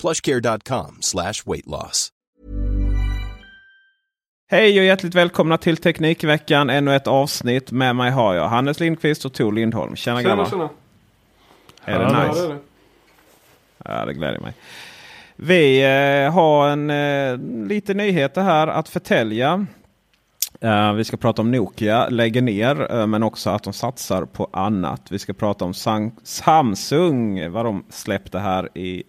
plushcare.com slash weight loss. Hej och hjärtligt välkomna till Teknikveckan. Ännu ett avsnitt. Med mig har jag Hannes Lindqvist och Tor Lindholm. Tjena, Tjena, grabbar. tjena. Är det Ja, nice? det är det. Ja, det gläder mig. Vi eh, har en eh, lite nyheter här att förtälja. Eh, vi ska prata om Nokia lägger ner, eh, men också att de satsar på annat. Vi ska prata om Samsung, vad de släppte här i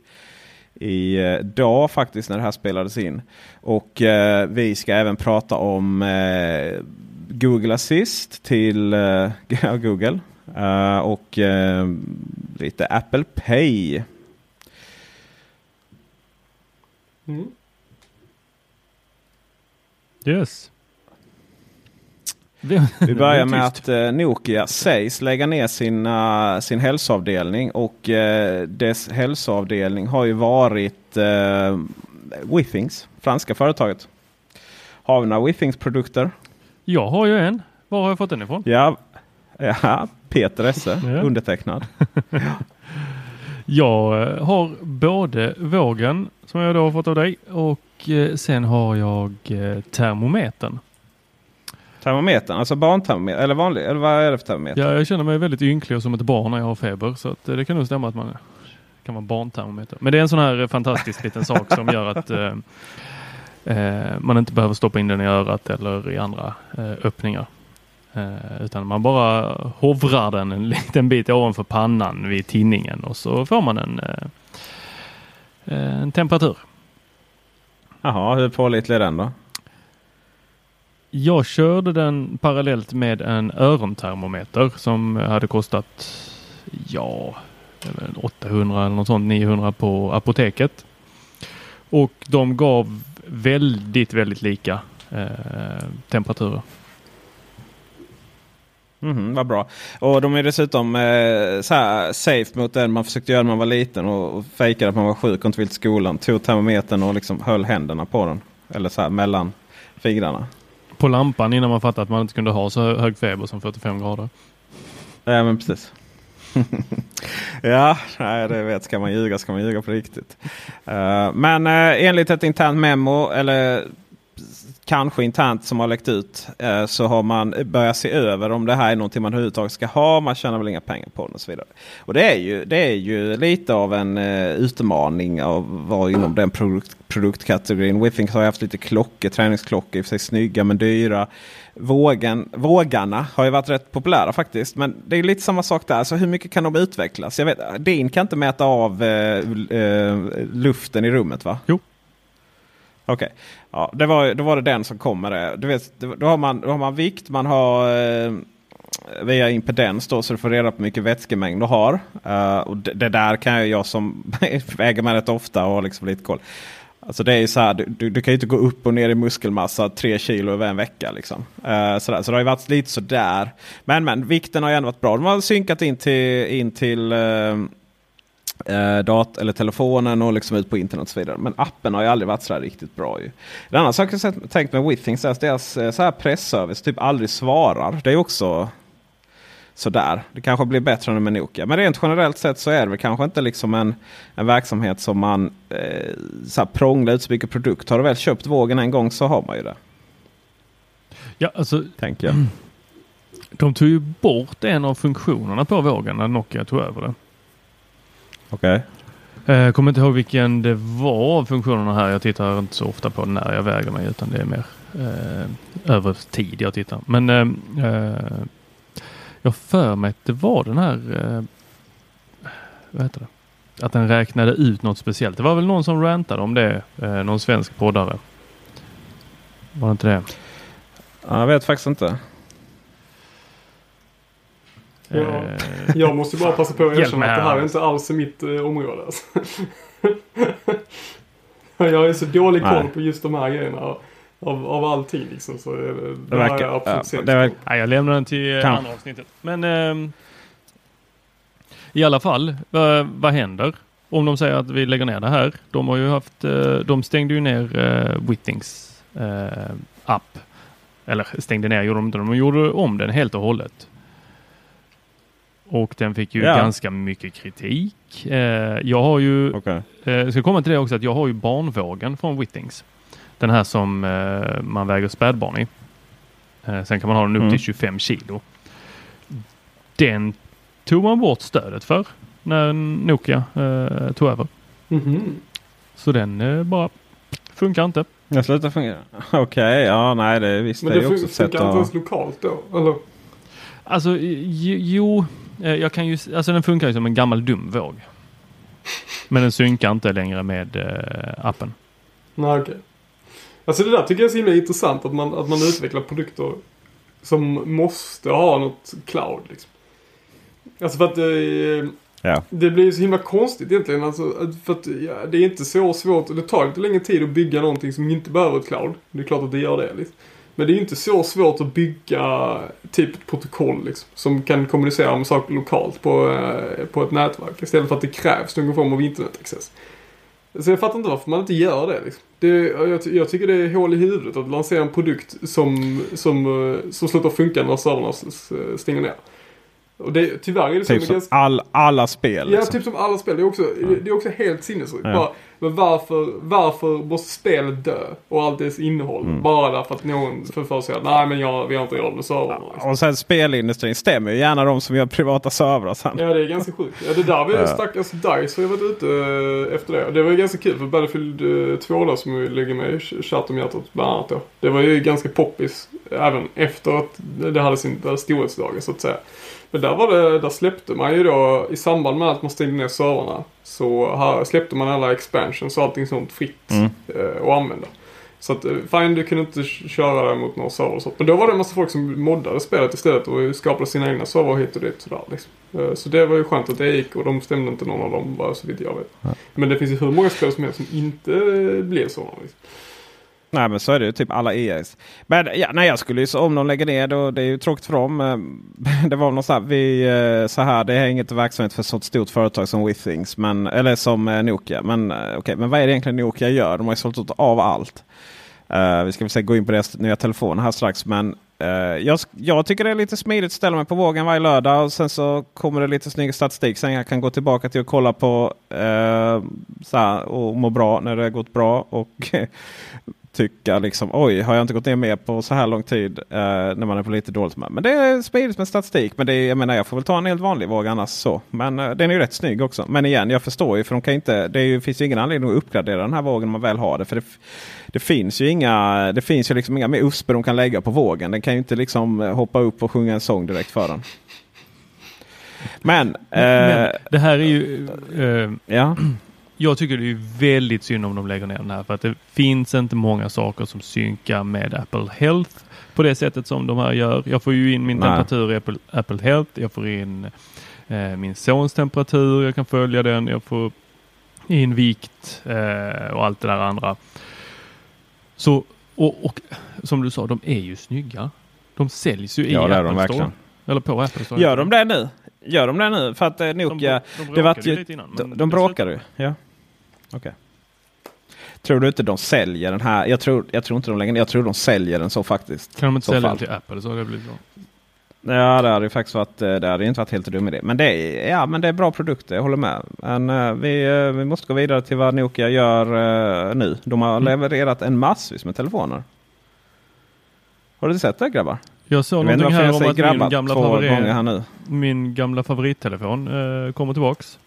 Idag eh, faktiskt när det här spelades in. Och eh, vi ska även prata om eh, Google Assist till eh, Google. Eh, och eh, lite Apple Pay. Mm. Yes. Vi börjar med att eh, Nokia sägs lägga ner sina, sin hälsoavdelning. Och eh, dess hälsoavdelning har ju varit eh, Withings, franska företaget. Har vi några Withings-produkter? Jag har ju en. Var har jag fått den ifrån? Ja, ja Peter Esse, undertecknad. Jag eh, har både vågen som jag då har fått av dig och eh, sen har jag eh, termometern. Termometern, alltså barntermometer eller vanlig, eller vad är det för termometer? Ja, jag känner mig väldigt ynklig och som ett barn när jag har feber så att, det kan nog stämma att man kan vara barntermometer. Men det är en sån här eh, fantastisk liten sak som gör att eh, eh, man inte behöver stoppa in den i örat eller i andra eh, öppningar. Eh, utan man bara hovrar den en liten bit ovanför pannan vid tinningen och så får man en, eh, en temperatur. Jaha, hur pålitlig är den då? Jag körde den parallellt med en örontermometer som hade kostat ja, 800 eller något sånt, 900 på apoteket. Och de gav väldigt, väldigt lika eh, temperaturer. Mm, vad bra. Och de är dessutom eh, så här safe mot den man försökte göra när man var liten och, och fejkade att man var sjuk och inte ville till skolan. Tog termometern och liksom höll händerna på den. Eller så här mellan fingrarna. På lampan innan man fattade att man inte kunde ha så hög feber som 45 grader. Ja men precis. ja, nej, det vet. Ska man ljuga ska man ljuga på riktigt. Uh, men uh, enligt ett internt memo, eller kanske internt som har läckt ut, eh, så har man börjat se över om det här är någonting man överhuvudtaget ska ha. Man tjänar väl inga pengar på den och så vidare. Och det är ju, det är ju lite av en eh, utmaning av att vara inom den produkt, produktkategorin. Withings har ju haft lite klockor, träningsklockor, i och för sig snygga men dyra. Vågen, vågarna har ju varit rätt populära faktiskt. Men det är lite samma sak där. Så hur mycket kan de utvecklas? Jag vet, din kan inte mäta av eh, eh, luften i rummet va? Jo. Okej, ja, det var, då var det den som kom med det. Du vet, då, har man, då har man vikt, man har eh, via impedens då, så du får reda på hur mycket vätskemängd du har. Uh, och det, det där kan jag, jag som väger mig rätt ofta och har liksom lite koll. Alltså det är ju så här, du, du, du kan ju inte gå upp och ner i muskelmassa tre kilo över en vecka. Liksom. Eh, sådär. Så det har ju varit lite sådär. Men men, vikten har ju ändå varit bra. De har synkat in till, in till uh, eh, dat eller telefonen och liksom ut på internet och så vidare. Men appen har ju aldrig varit så här riktigt bra. Ju. En annan sak jag tänkt med Withings är att deras eh, så här pressservice typ aldrig svarar. Det är också sådär. Det kanske blir bättre än med Nokia. Men rent generellt sett så är det väl kanske inte liksom en, en verksamhet som man eh, så här prånglar ut så mycket produkt. Har du väl köpt vågen en gång så har man ju det. Ja, alltså. Tänker jag. De tog ju bort en av funktionerna på vågen när Nokia tog över det. Okej. Okay. Jag kommer inte ihåg vilken det var av funktionerna här. Jag tittar inte så ofta på när jag väger mig utan det är mer eh, över tid jag tittar. Men eh, eh jag för mig att det var den här eh, vad heter det? Att den räknade ut något speciellt. Det var väl någon som rantade om det. Eh, någon svensk poddare. Var det inte det? Jag vet faktiskt inte. Ja, eh, jag måste bara passa på att erkänna att det här är inte alls mitt eh, område. Alltså. jag är så dålig koll på just de här grejerna. Av, av allting liksom. Så det, det, det verkar, jag absolut ja, det verkar, Nej, jag lämnar den till kan. andra avsnittet. Men eh, i alla fall, vad, vad händer? Om de säger att vi lägger ner det här. De har ju haft, eh, de stängde ju ner eh, Wittings eh, app. Eller stängde ner gjorde de inte, de gjorde om den helt och hållet. Och den fick ju ja. ganska mycket kritik. Eh, jag har ju, okay. eh, jag ska komma till det också, att jag har ju barnvågen från Wittings. Den här som eh, man väger spädbarn i. Eh, sen kan man ha den upp mm. till 25 kilo. Den tog man bort stödet för när Nokia eh, tog över. Mm -hmm. Så den eh, bara funkar inte. Jag slutar fungera. Okej, okay, ja nej det visst. Men det, det är också ett sätt att... funkar inte ens lokalt då? Eller? Alltså jo, jag kan ju, alltså den funkar ju som en gammal dum våg. Men den synkar inte längre med äh, appen. Nej okej. Okay. Alltså det där tycker jag är så himla intressant att man, att man utvecklar produkter som måste ha något cloud liksom. Alltså för att eh, ja. det blir så himla konstigt egentligen. Alltså, för att ja, det är inte så svårt, det tar inte längre tid att bygga någonting som inte behöver ett cloud. Det är klart att det gör det. Liksom. Men det är ju inte så svårt att bygga typ ett protokoll liksom, som kan kommunicera med saker lokalt på, eh, på ett nätverk. Istället för att det krävs någon form av internetaccess. Så jag fattar inte varför man inte gör det. Liksom. det jag, jag, tycker det är hål i huvudet att lansera en produkt som, som, eh, som slutar funka när servrarna stänger ner. Och det, tyvärr är det typ som ganska... all, alla spel. Ja, liksom. typ som alla spel. Det är också, ja. det är också helt sinnessjukt. Ja. Men varför, varför måste spelet dö? Och allt dess innehåll. Mm. Bara därför att någon för, för sig att nej men jag, vi har inte råd med servrarna. Liksom. Och sen spelindustrin stämmer ju gärna de som gör privata servrar sen. Ja det är ganska sjukt. Ja det där var ju stackars DICE har varit ute eh, efter det. Det var ju ganska kul för Battlefield 2 eh, då som ligger med i chatt om hjärtat bland annat då. Det var ju ganska poppis även efter att det hade sin storhetsdagar så att säga. Men där, var det, där släppte man ju då i samband med att man stängde ner servrarna. Så här släppte man alla expansions och allting sånt fritt mm. eh, att använda. Så att eh, fine, du kunde inte köra det mot några server och sånt. Men då var det en massa folk som moddade spelet istället och skapade sina egna server hit och dit. Sådär, liksom. Eh, så det var ju skönt att det gick och de stämde inte någon av dem bara så vitt jag vet. Ja. Men det finns ju hur många spel som helst som inte blir så. Liksom. Nej men så är det ju typ alla EAs. Men ja, nej, jag skulle ju om de lägger ner då. Det är ju tråkigt för dem. Eh, det var något så här, vi, eh, så här, det är inget verksamhet för ett så stort företag som Withings. Men, eller som eh, Nokia. Men, okay, men vad är det egentligen Nokia gör? De har ju sålt av allt. Uh, vi ska väl gå in på deras nya telefoner här strax. Men uh, jag, jag, tycker det är lite smidigt att ställa mig på vågen varje lördag. Och sen så kommer det lite snygg statistik. Sen jag kan gå tillbaka till att kolla på uh, så och må bra när det har gått bra. Och tycka liksom oj, har jag inte gått ner mer på så här lång tid eh, när man är på lite dåligt med. Men det är smidigt med statistik. Men det är, jag menar, jag får väl ta en helt vanlig våg annars så. Men eh, den är ju rätt snygg också. Men igen, jag förstår ju för de kan inte. Det ju, finns ju ingen anledning att uppgradera den här vågen om man väl har det. För det, det finns ju inga. Det finns ju liksom inga mer USP de kan lägga på vågen. Den kan ju inte liksom hoppa upp och sjunga en sång direkt för den. Men, men eh, det här är ju. Eh, ja jag tycker det är väldigt synd om de lägger ner den här för att det finns inte många saker som synkar med Apple Health på det sättet som de här gör. Jag får ju in min Nej. temperatur i Apple, Apple Health. Jag får in eh, min sons temperatur. Jag kan följa den. Jag får in vikt eh, och allt det där andra. Så och, och, som du sa, de är ju snygga. De säljs ju i ja, Apple Store. Eller på Apple Store. Gör de det nu? Gör de det nu? För att eh, Nokia... De, de det var bråkade ju lite innan. De, de bråkade ju. Ja. Okay. Tror du inte de säljer den här? Jag tror, jag tror inte de längre Jag tror de säljer den så faktiskt. Kan de inte sälja den till Apple så hade det blivit bra. Ja, det hade ju faktiskt varit, eh, det hade inte varit helt dum idé. Men det är, ja, men det är bra produkter, jag håller med. Men uh, vi, uh, vi måste gå vidare till vad Nokia gör nu. De har mm. levererat en massvis med telefoner. Har du sett det grabbar? Jag såg någonting här om att min gamla, favorit, min gamla favorittelefon kommer tillbaks.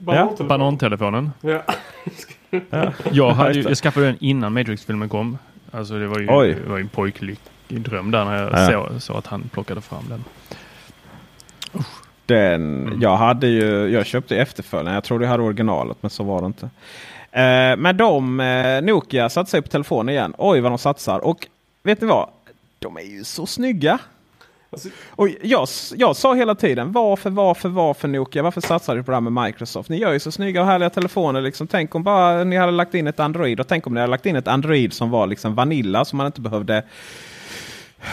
Banantelefonen. Banantelefonen. Ja. ja. Jag, hade ju, jag skaffade den innan Matrix-filmen kom. Alltså det var ju, det var ju en pojklig dröm där när jag ja. såg så att han plockade fram den. Den, mm. Jag hade ju, jag köpte efterföljaren. Jag trodde jag hade originalet men så var det inte. Eh, men de, eh, Nokia satsar på telefon igen. Oj vad de satsar. Och vet ni vad? De är ju så snygga. Alltså, och jag, jag sa hela tiden varför, varför, varför Nokia? Varför satsar du på det här med Microsoft? Ni gör ju så snygga och härliga telefoner. Liksom. Tänk om bara ni hade lagt in ett Android. Och tänk om ni hade lagt in ett Android som var liksom Vanilla. Som man inte behövde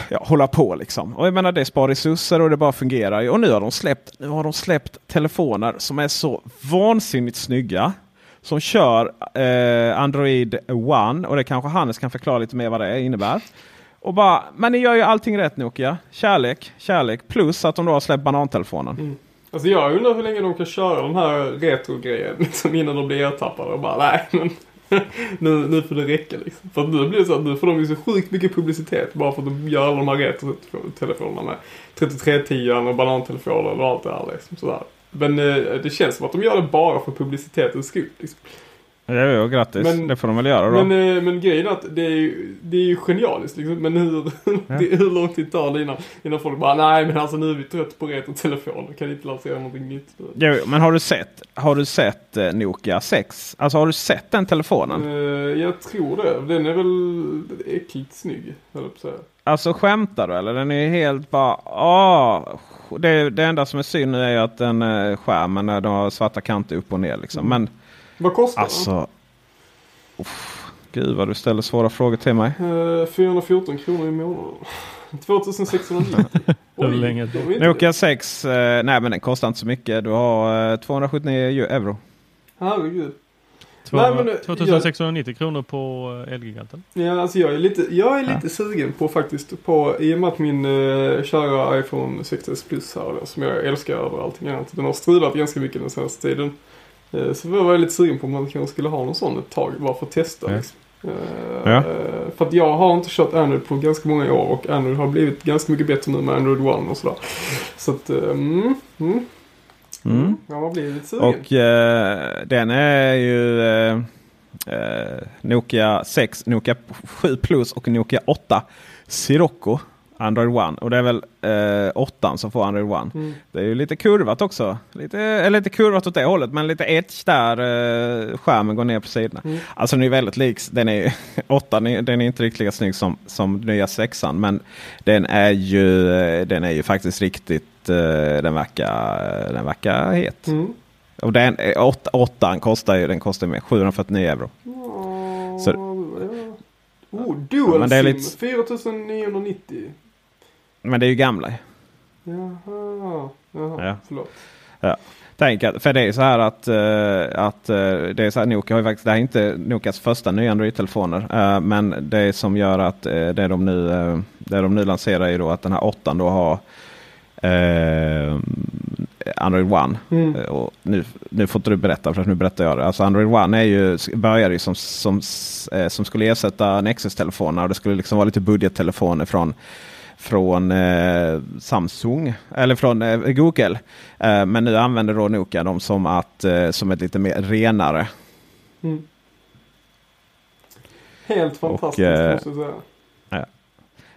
ja, hålla på liksom. Och jag menar det spar resurser och det bara fungerar. Och nu har de släppt, nu har de släppt telefoner som är så vansinnigt snygga. Som kör eh, Android One och det kanske Hannes kan förklara lite mer vad det innebär. Och bara, men ni gör ju allting rätt Nokia. Kärlek, kärlek. Plus att de då har släppt banantelefonen. Mm. Alltså jag undrar hur länge de kan köra den här retro-grejen liksom innan de blir ertappade och bara nej men nu, nu får det räcka liksom. För nu blir det så att nu får de ju så sjukt mycket publicitet bara för att de gör alla de här retro-telefonerna med 3310 och banantelefoner och allt det här liksom. Sådär. Men eh, det känns som att de gör det bara för publicitetens skull. Liksom. Ja, ja, grattis. Men, det får de väl göra då. Men, eh, men grejen är att det är ju, det är ju genialiskt liksom. Men hur, ja. det, hur lång tid tar det innan, innan folk bara nej men alltså nu är vi trött på retrotelefoner. Kan inte lansera någonting nytt. Jo, men har du sett, har du sett eh, Nokia 6? Alltså har du sett den telefonen? Uh, jag tror det. Den är väl äckligt snygg. Höll säga. Alltså skämtar du eller? Den är helt bara... Åh, det, det enda som är synd nu är ju att den skärmen de har svarta kanter upp och ner liksom. Mm. Men vad kostar alltså, den? Uff, gud vad du ställer svåra frågor till mig. Uh, 414 kronor i månaden. 2690. Oj, Nokia 6, eh, nej men den kostar inte så mycket. Du har eh, 279 euro. Herregud. 2690 kronor på eh, Elgiganten. Ja, alltså jag är lite, jag är lite ja. sugen på faktiskt på, i och med att min uh, kära iPhone 6s Plus här då, som jag älskar över allting annat. Den har strulat ganska mycket den senaste tiden. Eh, så var jag lite sugen på om man kanske skulle ha någon sån ett tag bara för att testa. Ja. Liksom. Uh, ja. För att jag har inte kört Android på ganska många år och Android har blivit ganska mycket bättre nu med Android One och sådär. Så att, mm, mm. Mm. Ja, man blir lite sugen. Och uh, den är ju uh, Nokia 6, Nokia 7 Plus och Nokia 8 Sirocco. Android One. Och det är väl eh, åttan som får Android One. Mm. Det är ju lite kurvat också. Lite, eller lite kurvat åt det hållet men lite etch där eh, skärmen går ner på sidorna. Mm. Alltså den är väldigt lik. Den är, åttan den är inte riktigt lika snygg som, som nya sexan. Men den är ju, eh, den är ju faktiskt riktigt, eh, den, verkar, den verkar het. Mm. Och den, eh, åt, åttan kostar ju den kostar med 749 euro. Så, Oh, Dual ja, lite... 4990. Men det är ju gamla. Jaha, jaha ja. förlåt. Ja. Tänk att, för det är så här att, uh, att uh, det är så här, Nokia har ju faktiskt, det här är inte Nokias första nya Android-telefoner. Uh, men det som gör att det, de nu, det de nu lanserar är då att den här åttan då har Android One. Mm. Och nu, nu får inte du berätta för nu berättar jag det. Alltså Android One är ju, började ju som, som, som skulle ersätta Nexus-telefoner. Det skulle liksom vara lite budgettelefoner från från eh, Samsung eller från eh, Google. Eh, men nu använder då Nokia dem som, att, eh, som ett lite mer renare. Mm. Helt fantastiskt och, eh, måste jag säga. Ja.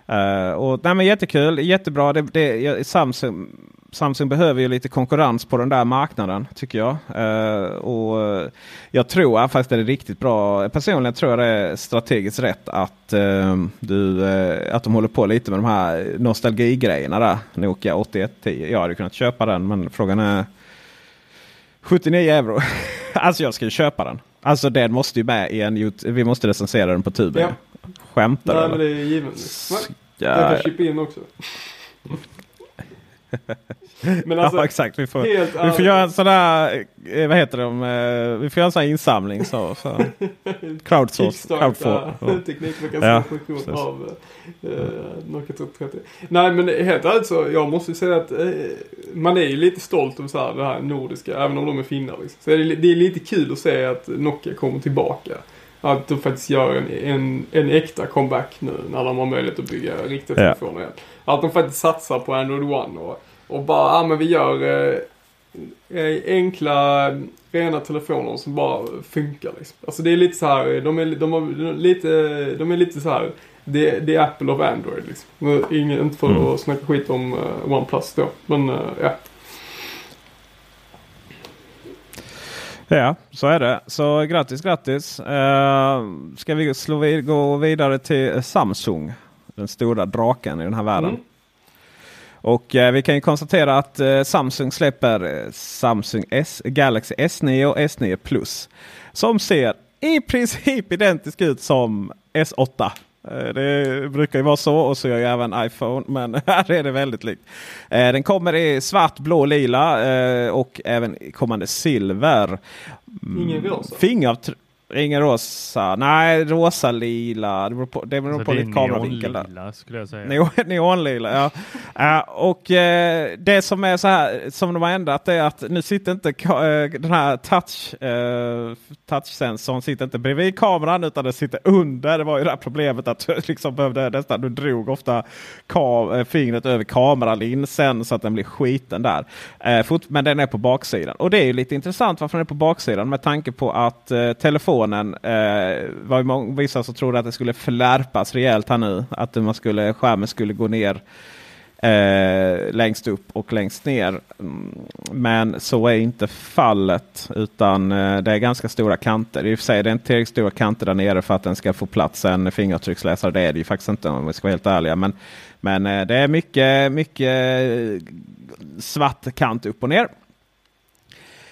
Uh, och, nej, men jättekul, jättebra. Det, det, Samsung, Samsung behöver ju lite konkurrens på den där marknaden tycker jag. Uh, och Jag tror faktiskt det är riktigt bra. Personligen tror jag det är strategiskt rätt att, uh, du, uh, att de håller på lite med de här nostalgigrejerna där. Nokia 8110. Jag hade kunnat köpa den men frågan är 79 euro. alltså jag ska ju köpa den. Alltså den måste ju med i en Vi måste recensera den på tuben. Ja. Skämtar du? Nej men det är givet. Jag kan chippa in också. Men alltså, ja exakt. Vi får, vi får göra en sån där, eh, vad heter det, eh, vi får göra en sån här insamling. Så, så. Crowdsource. Crowdfor. Teknikveckansfunktion ja, av uh, Nokia 3030. Nej men helt ärligt så jag måste säga att uh, man är ju lite stolt över så här, det här nordiska, även om de är finnar. Liksom. Så det är, det är lite kul att se att Nokia kommer tillbaka. Att de faktiskt gör en, en, en äkta comeback nu när de har möjlighet att bygga riktiga ja. telefoner igen. Att de faktiskt satsar på Android One och, och bara, ja men vi gör eh, eh enkla rena telefoner som bara funkar liksom. Alltså det är lite så här, de är, de har, lite, de är lite så här det, det är Apple of Android liksom. Ingen, inte för mm. att snacka skit om uh, OnePlus då. Men uh, ja. Ja, så är det. Så grattis, grattis. Uh, ska vi slå vid, gå vidare till Samsung. Den stora draken i den här världen. Mm. Och uh, vi kan ju konstatera att uh, Samsung släpper Samsung S, Galaxy S9 och S9 Plus. Som ser i princip identiskt ut som S8. Eh, det brukar ju vara så och så gör ju även iPhone. Men här är det väldigt likt. Eh, den kommer i svart, blå, lila eh, och även kommande silver. Ingen rosa? Fingeravtryck. Ingen rosa. Nej, rosa, lila. Det beror på, det beror alltså på lite kameravinkel. Neonlila skulle jag säga. Neon, neonlila, ja. uh, och uh, det som är så här som de har ändrat är att nu sitter inte uh, den här touch, touchsensorn sitter inte bredvid kameran utan den sitter under. Det var ju det här problemet att du liksom behövde nästan, du drog ofta ka fingret över kameralinsen så att den blir skiten där. Fort, men den är på baksidan. Och det är ju lite intressant varför den är på baksidan med tanke på att telefon telefonen. Eh, var vissa som trodde att det skulle flärpas rejält här nu. Att man skulle, skärmen skulle gå ner eh, längst upp och längst ner. Mm, men så är inte fallet. Utan eh, det är ganska stora kanter. I och för sig det är inte tillräckligt stora kanter där nere för att den ska få plats en fingeravtrycksläsare. Det är det ju faktiskt inte om vi ska vara helt ärliga. Men, men eh, det är mycket, mycket eh, svart kant upp och ner.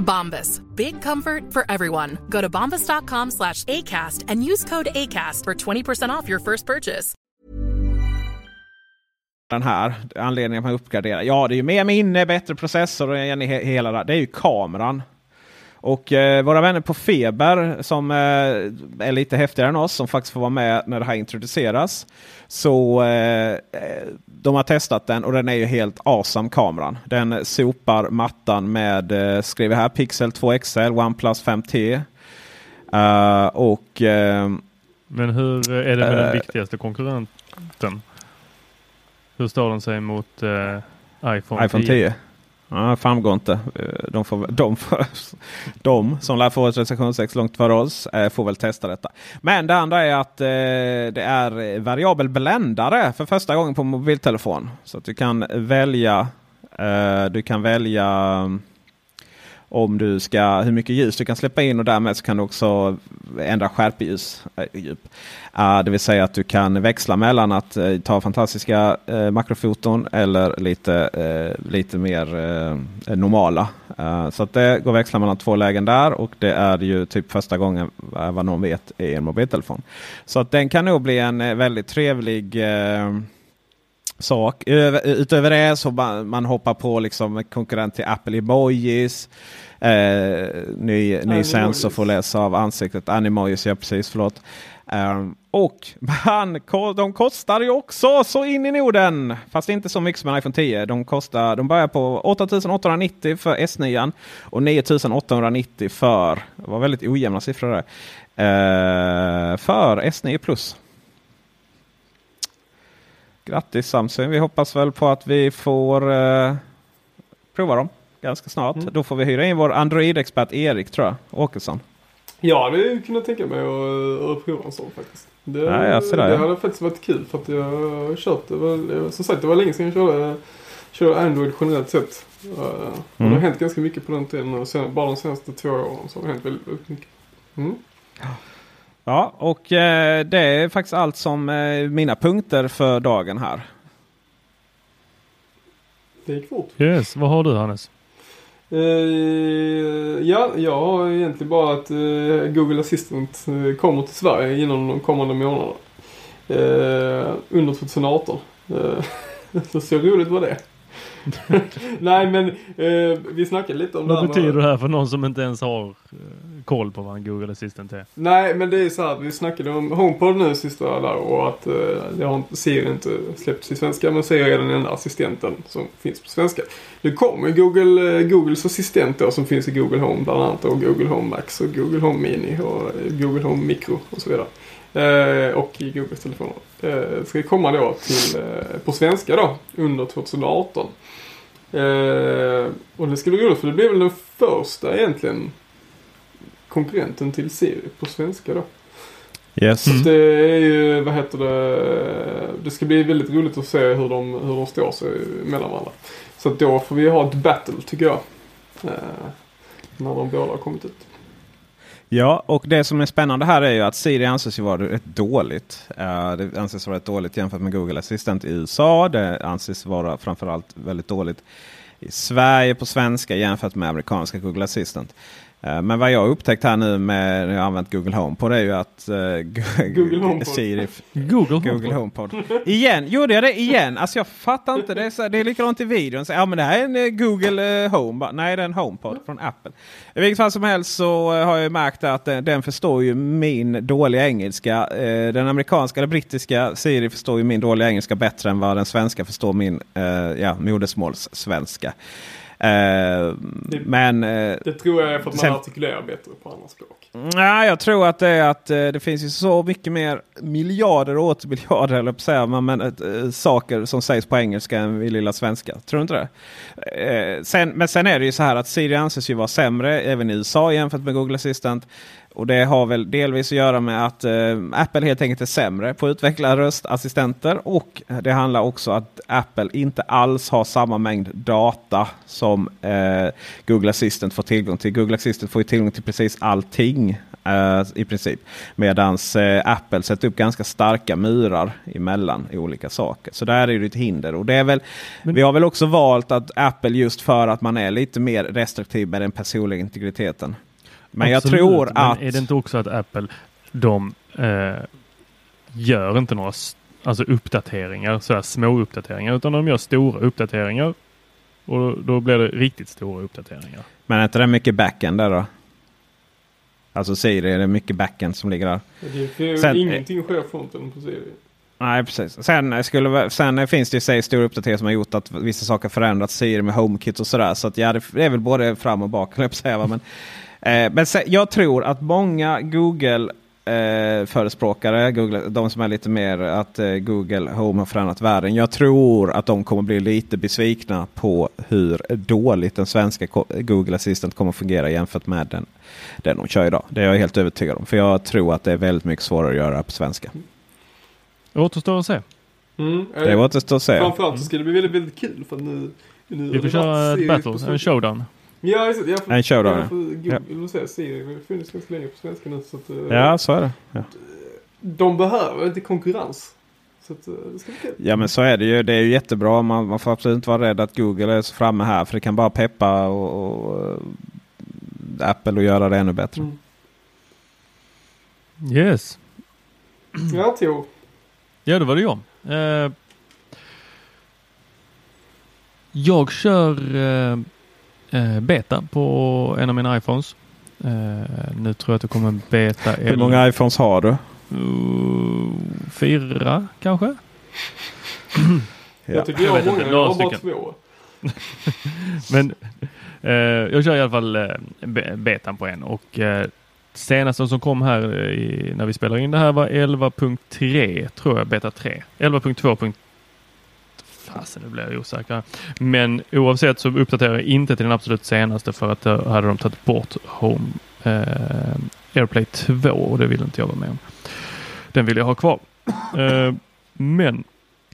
Bombas. Big comfort for everyone. Go to bombas.com slash ACAST and use code ACAST for 20% off your first purchase. Den här anledningen att man uppgraderar. Ja, det är ju mer minne, bättre processor och hela det. Det är ju kameran. Och eh, våra vänner på Feber som eh, är lite häftigare än oss som faktiskt får vara med när det här introduceras. Så eh, de har testat den och den är ju helt awesome kameran. Den sopar mattan med, eh, skriver här, Pixel 2 XL, OnePlus 5T. Uh, eh, och, uh, Men hur är det med den viktigaste konkurrenten? Hur står den sig mot iPhone, iPhone 10? 10? Ja, framgår inte. Eh, de, får, de, får, de som lär få ett recensionsex långt före oss eh, får väl testa detta. Men det andra är att eh, det är variabel bländare för första gången på mobiltelefon. Så att du kan välja, du kan välja om du ska, hur mycket ljus du kan släppa in och därmed så kan du också ändra skärpedjup. Eh, uh, ah, det vill säga att du kan växla mellan att uh, ta fantastiska uh, makrofoton eller lite, uh, lite mer normala. Ah, så att det går att växla mellan två lägen där och det är ju typ första gången vad någon vet i en mobiltelefon. Så att den kan nog bli en väldigt trevlig sak. utöver det så man, man hoppar på liksom konkurrent till Apple Emojis. Eh, ny ny sensor får läsa av ansiktet. Animojis, ja precis, förlåt. Um, och man, de kostar ju också så in i Norden. Fast inte så mycket som en iPhone 10. De, kostar, de börjar på 8890 för S9 och 9890 för, det var väldigt ojämna siffror där, uh, för S9 Plus. Grattis Samsung! Vi hoppas väl på att vi får uh, prova dem ganska snart. Mm. Då får vi hyra in vår Android-expert Erik tror jag, Åkesson. Ja, det hade kunnat tänka mig att, att prova en sån faktiskt. Det, ja, jag ser det, det hade faktiskt varit kul för att jag har kört det. Var, som sagt, det var länge sedan jag körde, körde Android generellt sett. Mm. det har mm. hänt ganska mycket på den tiden. Och sen, bara de senaste två åren så har det hänt väldigt, väldigt mycket. Mm. Ja, och eh, det är faktiskt allt som eh, mina punkter för dagen här. Det gick fort. Yes, vad har du Hannes? Uh, ja, jag har egentligen bara att uh, Google Assistant uh, kommer till Sverige inom de kommande månaderna. under 2018. så så roligt var det. Nej men eh, vi snackade lite om vad det. Vad betyder det här för någon som inte ens har eh, koll på vad en Google Assistant är? Nej men det är så här vi snackade om HomePod nu sista där och att eh, det har Siri inte släppts i svenska men Siri är den enda assistenten som finns på svenska. Nu kommer Google, eh, Googles assistent då som finns i Google Home bland annat och Google Home Max och Google Home Mini och eh, Google Home Micro och så vidare. Eh, och i Googles telefoner. Eh, ska komma då till, eh, på svenska då under 2018. Eh, och det ska bli roligt för det blir väl den första egentligen konkurrenten till Siri på svenska då. Yes. Så det är ju, vad heter det, det ska bli väldigt roligt att se hur de, hur de står sig mellan varandra. Så då får vi ha ett battle tycker jag. Eh, när de båda har kommit ut. Ja, och det som är spännande här är ju att Siri anses ju vara rätt dåligt. Eh, det anses vara rätt dåligt jämfört med Google Assistant i USA. Det anses vara framförallt väldigt dåligt i Sverige på svenska jämfört med amerikanska Google Assistant. Eh, men vad jag upptäckt här nu med när jag använt Google Home på det är ju att uh, Google HomePod. Siri, Google, Google HomePod. igen, gjorde jag det igen? Alltså jag fattar inte. Det är, så, det är likadant i videon. Så, ja men det här är en uh, Google uh, Home. Nej det är en HomePod från Apple. I vilket fall som helst så har jag märkt att den, den förstår ju min dåliga engelska. den amerikanska eller brittiska Siri förstår ju min dåliga engelska bättre än vad den svenska förstår min ja, modersmålssvenska. Uh, det, men, uh, det tror jag är för att sen, man artikulerar bättre på andra språk. Nej, jag tror att det är att uh, det finns ju så mycket mer miljarder och åter miljarder eller säga, men, men saker som sägs på engelska än i lilla svenska. Tror du inte det? sen, men sen är det ju så här att Siri anses ju vara sämre även i USA jämfört med Google Assistant. Och det har väl delvis att göra med att eh, Apple helt enkelt är sämre på att utveckla röstassistenter. Och det handlar också att Apple inte alls har samma mängd data som eh, Google Assistant får tillgång till. Google Assistant får ju tillgång till precis allting eh, i princip. Medan eh, Apple sätter upp ganska starka murar emellan i olika saker. Så där är det ett hinder. Och det är väl, Men... Vi har väl också valt att Apple just för att man är lite mer restriktiv med den personliga integriteten. Men Absolut, jag tror att... Men är det inte också att Apple, de eh, gör inte några alltså uppdateringar, sådär små uppdateringar, utan de gör stora uppdateringar. Och då blir det riktigt stora uppdateringar. Men är inte det mycket backend där då? Alltså Siri, är det mycket backend som ligger där? Det är, Sen, ingenting sker fronten på Siri. Nej, precis. Sen, skulle, sen finns det i sig stora uppdateringar som har gjort att vissa saker förändrats. Siri med HomeKit och sådär. Så att, ja, det är väl både fram och bak, jag säga. Men men sen, jag tror att många Google eh, förespråkare, Google, de som är lite mer att eh, Google Home har förändrat världen. Jag tror att de kommer bli lite besvikna på hur dåligt den svenska Google Assistant kommer fungera jämfört med den, den de kör idag. Det är jag helt övertygad om. För jag tror att det är väldigt mycket svårare att göra på svenska. Det återstår att se. Mm, det återstår att se. Framförallt så ska det bli väldigt, väldigt kul för nu, nu Vi får köra ett battle, en showdown. Ja, just det. en showdown. Ja, Google, ja. säga, Siri har funnits ganska länge på svenska nu. Så att, eh, ja, så är det. Ja. De behöver lite konkurrens. Så att, eh, det ska bli kul. Ja, men så är det ju. Det är ju jättebra. Man, man får absolut inte vara rädd att Google är så framme här. För det kan bara peppa och, och uh, Apple och göra det ännu bättre. Mm. Yes. Ja, Theo. Ja, det var det jag. Uh, jag kör uh, eh, beta på en av mina iPhones. Eh, nu tror jag att det kommer en beta. Hur många iPhones har du? Uh, fyra kanske? Jag tycker jag, jag har många, jag har bara två. Men eh, jag kör i alla fall eh, betan på en och eh, senaste som kom här i, när vi spelar in det här var 11.3 tror jag, beta 3. 11.2. Fasen, nu blir jag osäker. Men oavsett så uppdaterar jag inte till den absolut senaste för att då hade de tagit bort Home eh, AirPlay 2 och det vill inte jag vara med om. Den vill jag ha kvar. Eh, men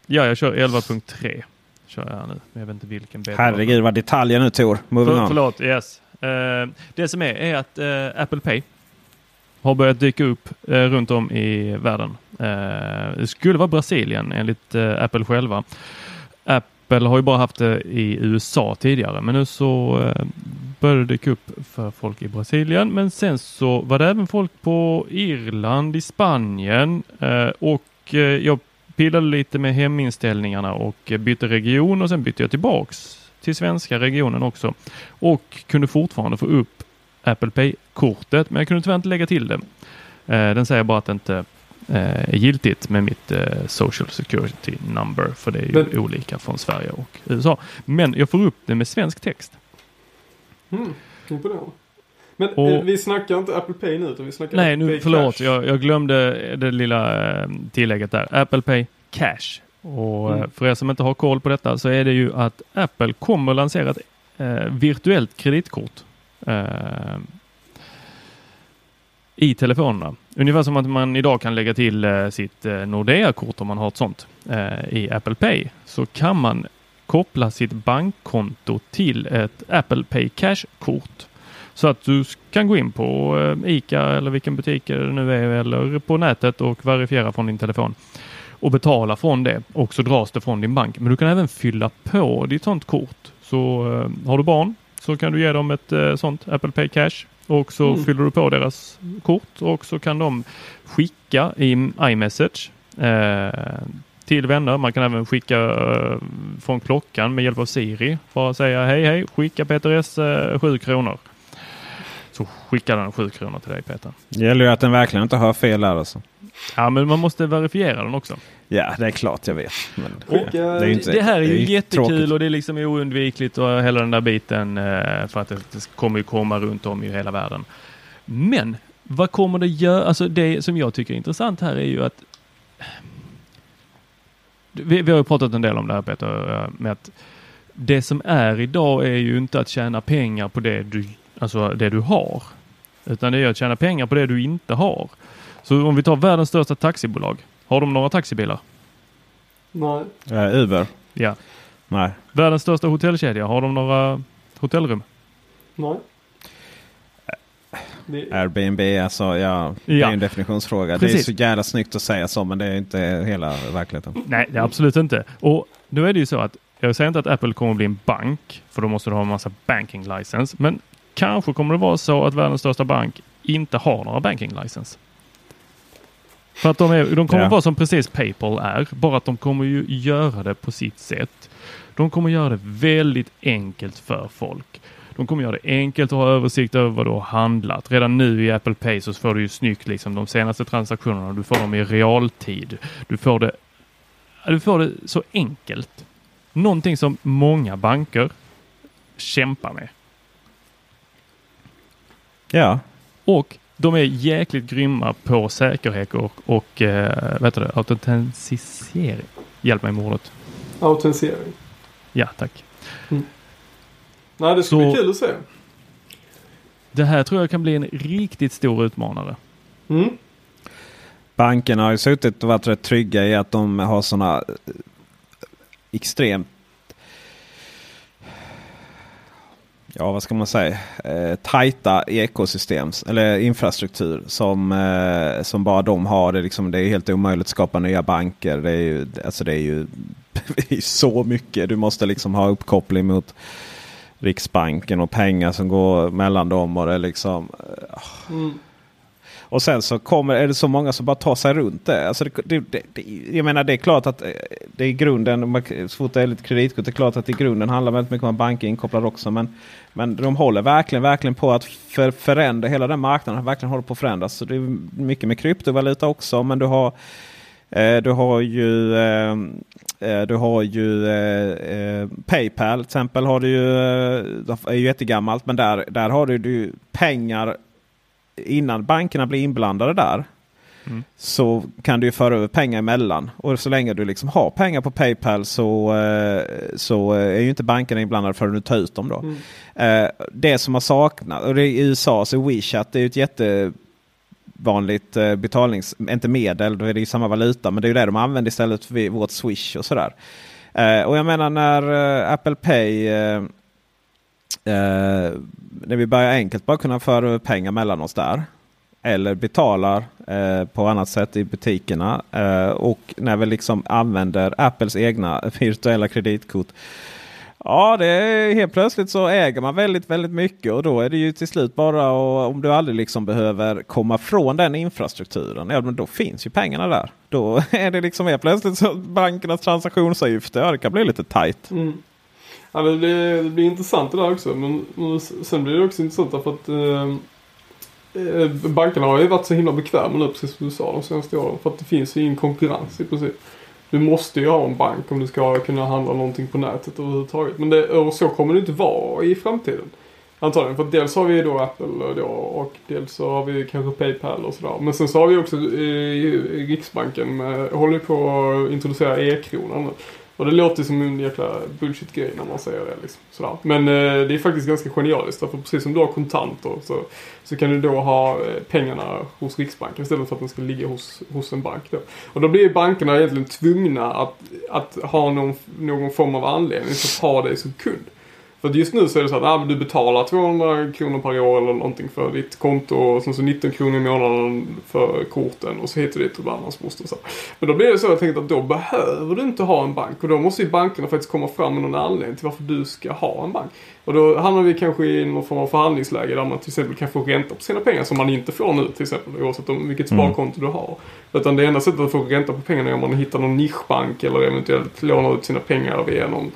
ja, jag kör 11.3 kör jag nu. Men jag vet inte vilken beta. Herregud vad detaljer nu Tor. För, förlåt, yes. Uh, det som är är att uh, Apple Pay har börjat dyka upp uh, runt om i världen. det skulle vara Brasilien enligt Apple själva. Apple har ju bara haft det i USA tidigare men nu så eh, började det dyka upp för folk i Brasilien. Men sen så var det även folk på Irland, i Spanien eh, och eh, jag pillade lite med heminställningarna och bytte region och sen bytte jag tillbaks till svenska regionen också och kunde fortfarande få upp Apple Pay-kortet men jag kunde tyvärr inte lägga till det. Eh, den säger bara att det inte är giltigt med mitt eh, Social Security number för det är ju men... olika från Sverige och USA. Men jag får upp det med svensk text. Mm, imponerande. Men och, vi snackar inte Apple Pay nu utan vi snackar Nej, Apple nu, förlåt. Jag, jag, glömde det lilla tillägget där. Apple Pay Cash. Och mm. för er som inte har koll på detta så är det ju att Apple kommer att lansera ett eh, virtuellt kreditkort eh, i telefonerna. Ungefär som att man idag kan lägga till eh, sitt eh, Nordea-kort om man har ett sånt eh, i Apple Pay så kan man koppla sitt bankkonto till ett Apple Pay Cash-kort. Så att du kan gå in på ICA eller vilken butik det nu är eller på nätet och verifiera från din telefon och betala från det och så dras det från din bank. Men du kan även fylla på ditt sånt kort. Så har du barn så kan du ge dem ett sånt Apple Pay Cash och så mm. fyller du på deras kort och så kan de skicka i iMessage uh, till vänner. Man kan även skicka från klockan med hjälp av Siri. Bara säga hej hej, skicka Peter S 7 kronor. Så skickar den 7 kronor till dig Peter. Det gäller ju att den verkligen inte har fel där alltså. Ja, men man måste verifiera den också. Ja, det är klart jag vet. Men det, är inte, det här är ju är jättekul tråkigt. och det är liksom oundvikligt och hela den där biten eh, för att det, det kommer ju komma runt om i hela världen. Men vad kommer det göra? Alltså det som jag tycker är intressant här är ju att vi, vi har ju pratat en del om det här Peter, eh, med att det som är idag är ju inte att tjäna pengar på det du, alltså det du har. Utan det är att tjäna pengar på det du inte har. Så om vi tar världens största taxibolag. Har de några taxibilar? Nej. Uh, Uber? Ja. Nej. Världens största hotellkedja. Har de några hotellrum? Nej. Airbnb, alltså ja, ja. det är en definitionsfråga. Precis. Det är så jävla snyggt att säga så men det är inte hela verkligheten. Nej, det är absolut inte. Och då är det ju så att jag säger inte att Apple kommer att bli en bank, för då måste du ha en massa banking license. Men kanske kommer det vara så att världens största bank inte har några banking license. För att de, är, de kommer ja. vara som precis Paypal är, bara att de kommer ju göra det på sitt sätt. De kommer göra det väldigt enkelt för folk. De kommer göra det enkelt att ha översikt över vad du har handlat. Redan nu i Apple Pay så får du ju snyggt liksom de senaste transaktionerna. Du får dem i realtid. Du får det, du får det så enkelt. Någonting som många banker kämpar med. Ja. Och de är jäkligt grymma på säkerhet och, och eh, vet du, autentisering. Hjälp mig med ordet. Autentisering. Ja, tack. Mm. Nej, det ska Så, bli kul att se. Det här tror jag kan bli en riktigt stor utmanare. Mm. Bankerna har ju suttit och varit rätt trygga i att de har sådana eh, extremt ja vad ska man säga, eh, tajta ekosystem eller infrastruktur som, eh, som bara de har. Det är, liksom, det är helt omöjligt att skapa nya banker. Det är ju, alltså det är ju så mycket. Du måste liksom ha uppkoppling mot Riksbanken och pengar som går mellan dem. Och det liksom, mm. Och sen så kommer, är det så många som bara tar sig runt det. Alltså det, det, det jag menar det är klart att eh, det är i grunden, så fort det är lite kreditkort, det är klart att i grunden handlar väldigt mycket om att banker är inkopplade också. Men, men de håller verkligen, verkligen på att för, förändra, hela den marknaden verkligen håller på att förändras. Så det är mycket med kryptovaluta också. Men du har eh, du har ju, eh, du har ju Paypal till exempel. Har du ju, det är ju jättegammalt men där, där har du, du pengar innan bankerna blir inblandade där. Mm. Så kan du föra över pengar emellan. Och så länge du liksom har pengar på Paypal så, så är ju inte bankerna inblandade förrän du tar ut dem. Då. Mm. Det som har saknats, och det är i USA så WeChat det är ett jätte vanligt eh, betalnings... Inte medel, då är det ju samma valuta. Men det är ju det de använder istället för vårt Swish och sådär. Eh, och jag menar när eh, Apple Pay eh, eh, Eh, när vi börjar enkelt bara kunna föra över pengar mellan oss där. Eller betalar eh, på annat sätt i butikerna. Eh, och när vi liksom använder Apples egna virtuella kreditkort. Ja, det är helt plötsligt så äger man väldigt, väldigt mycket och då är det ju till slut bara och om du aldrig liksom behöver komma från den infrastrukturen. Ja, men då finns ju pengarna där. Då är det liksom helt plötsligt så bankernas transaktionsavgifter. Ja, det kan bli lite tajt. Mm. Ja, det, blir, det blir intressant det där också. Men, men sen blir det också intressant därför att eh, eh, bankerna har ju varit så himla bekväma nu precis som du sa de senaste åren. För att det finns ju ingen konkurrens i princip du måste ju ha en bank om du ska kunna handla någonting på nätet överhuvudtaget. Men det, och så kommer det inte vara i framtiden. Antagligen. För dels har vi då Apple då, och dels så har vi kanske Paypal och sådär. Men sen så har vi också eh, Riksbanken med, håller på att introducera e-kronan och det låter som en jäkla bullshit-grej när man säger det. Liksom. Sådär. Men eh, det är faktiskt ganska genialiskt. För precis som du har kontanter så, så kan du då ha eh, pengarna hos Riksbanken istället för att de ska ligga hos, hos en bank. Då. Och då blir bankerna egentligen tvungna att, att ha någon, någon form av anledning för att ha dig som kund. För just nu så är det så att ah, du betalar 200 kronor per år eller någonting för ditt konto och sen så 19 kronor i månaden för korten och så hit och dit och blandans moster. Så. Men då blir det så att jag tänkte att då behöver du inte ha en bank och då måste ju bankerna faktiskt komma fram med någon anledning till varför du ska ha en bank. Och då hamnar vi kanske i någon form av förhandlingsläge där man till exempel kan få ränta på sina pengar som man inte får nu till exempel oavsett om vilket mm. sparkonto mm. du har. Utan det enda sättet att få ränta på pengarna är om man hittar någon nischbank eller eventuellt lånar ut sina pengar via någon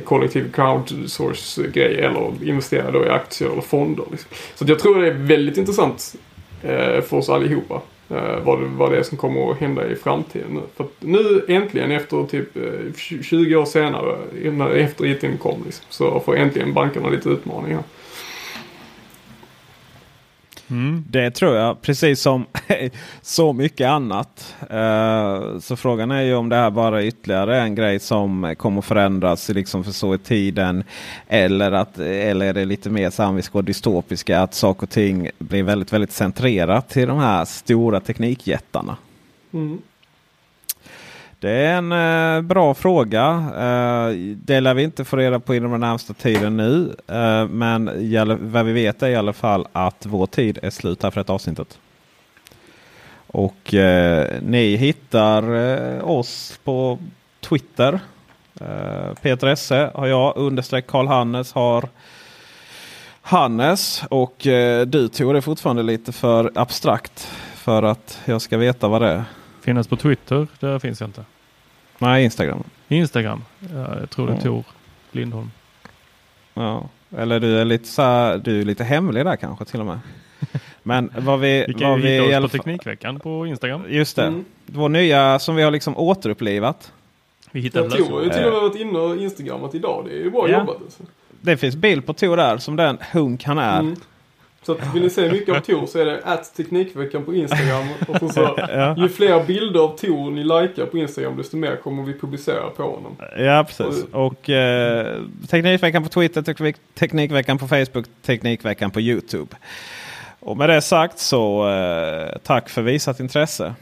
kollektiv crowdsource-grej eller investera då i aktier eller fonder. Liksom. Så jag tror det är väldigt intressant eh, för oss allihopa. Eh, vad, det, vad det är som kommer att hända i framtiden För För nu äntligen efter typ eh, 20 år senare, efter IT kom liksom, så får äntligen bankerna lite utmaningar. Mm. Det tror jag, precis som så mycket annat. Uh, så frågan är ju om det här bara är ytterligare en grej som kommer att förändras liksom för så i tiden. Eller, att, eller är det lite mer samiska och dystopiska att saker och ting blir väldigt, väldigt centrerat till de här stora teknikjättarna. Mm. Det är en eh, bra fråga. Eh, det lär vi inte få reda på inom den närmsta tiden nu. Eh, men vad vi vet är i alla fall att vår tid är slut här för ett avsnittet. Och eh, ni hittar eh, oss på Twitter. Eh, Peter Esse har jag. Understreck Karl Hannes har Hannes. Och eh, du tog är fortfarande lite för abstrakt för att jag ska veta vad det är. Finnas på Twitter, där finns jag inte. Nej, Instagram. Instagram. Ja, jag tror det är Tor Lindholm. Ja, eller du är lite, så du är lite hemlig där kanske till och med. Men vad vi... Vi kan vad ju vi hitta oss på Teknikveckan på Instagram. Just det. Mm. Vår nya som vi har liksom återupplivat. Vi hittade Tor har ju till och med varit inne och instagrammat idag. Det är ju bra ja. jobbat. Alltså. Det finns bild på Tor där som den hunk han är. Mm. Så att vill ni se mycket av Tor så är det att Teknikveckan på Instagram. Och så, ja. Ju fler bilder av Tor ni likar på Instagram desto mer kommer vi publicera på honom. Ja precis. Och, och eh, Teknikveckan på Twitter, Teknikveckan på Facebook, Teknikveckan på YouTube. Och med det sagt så eh, tack för visat intresse.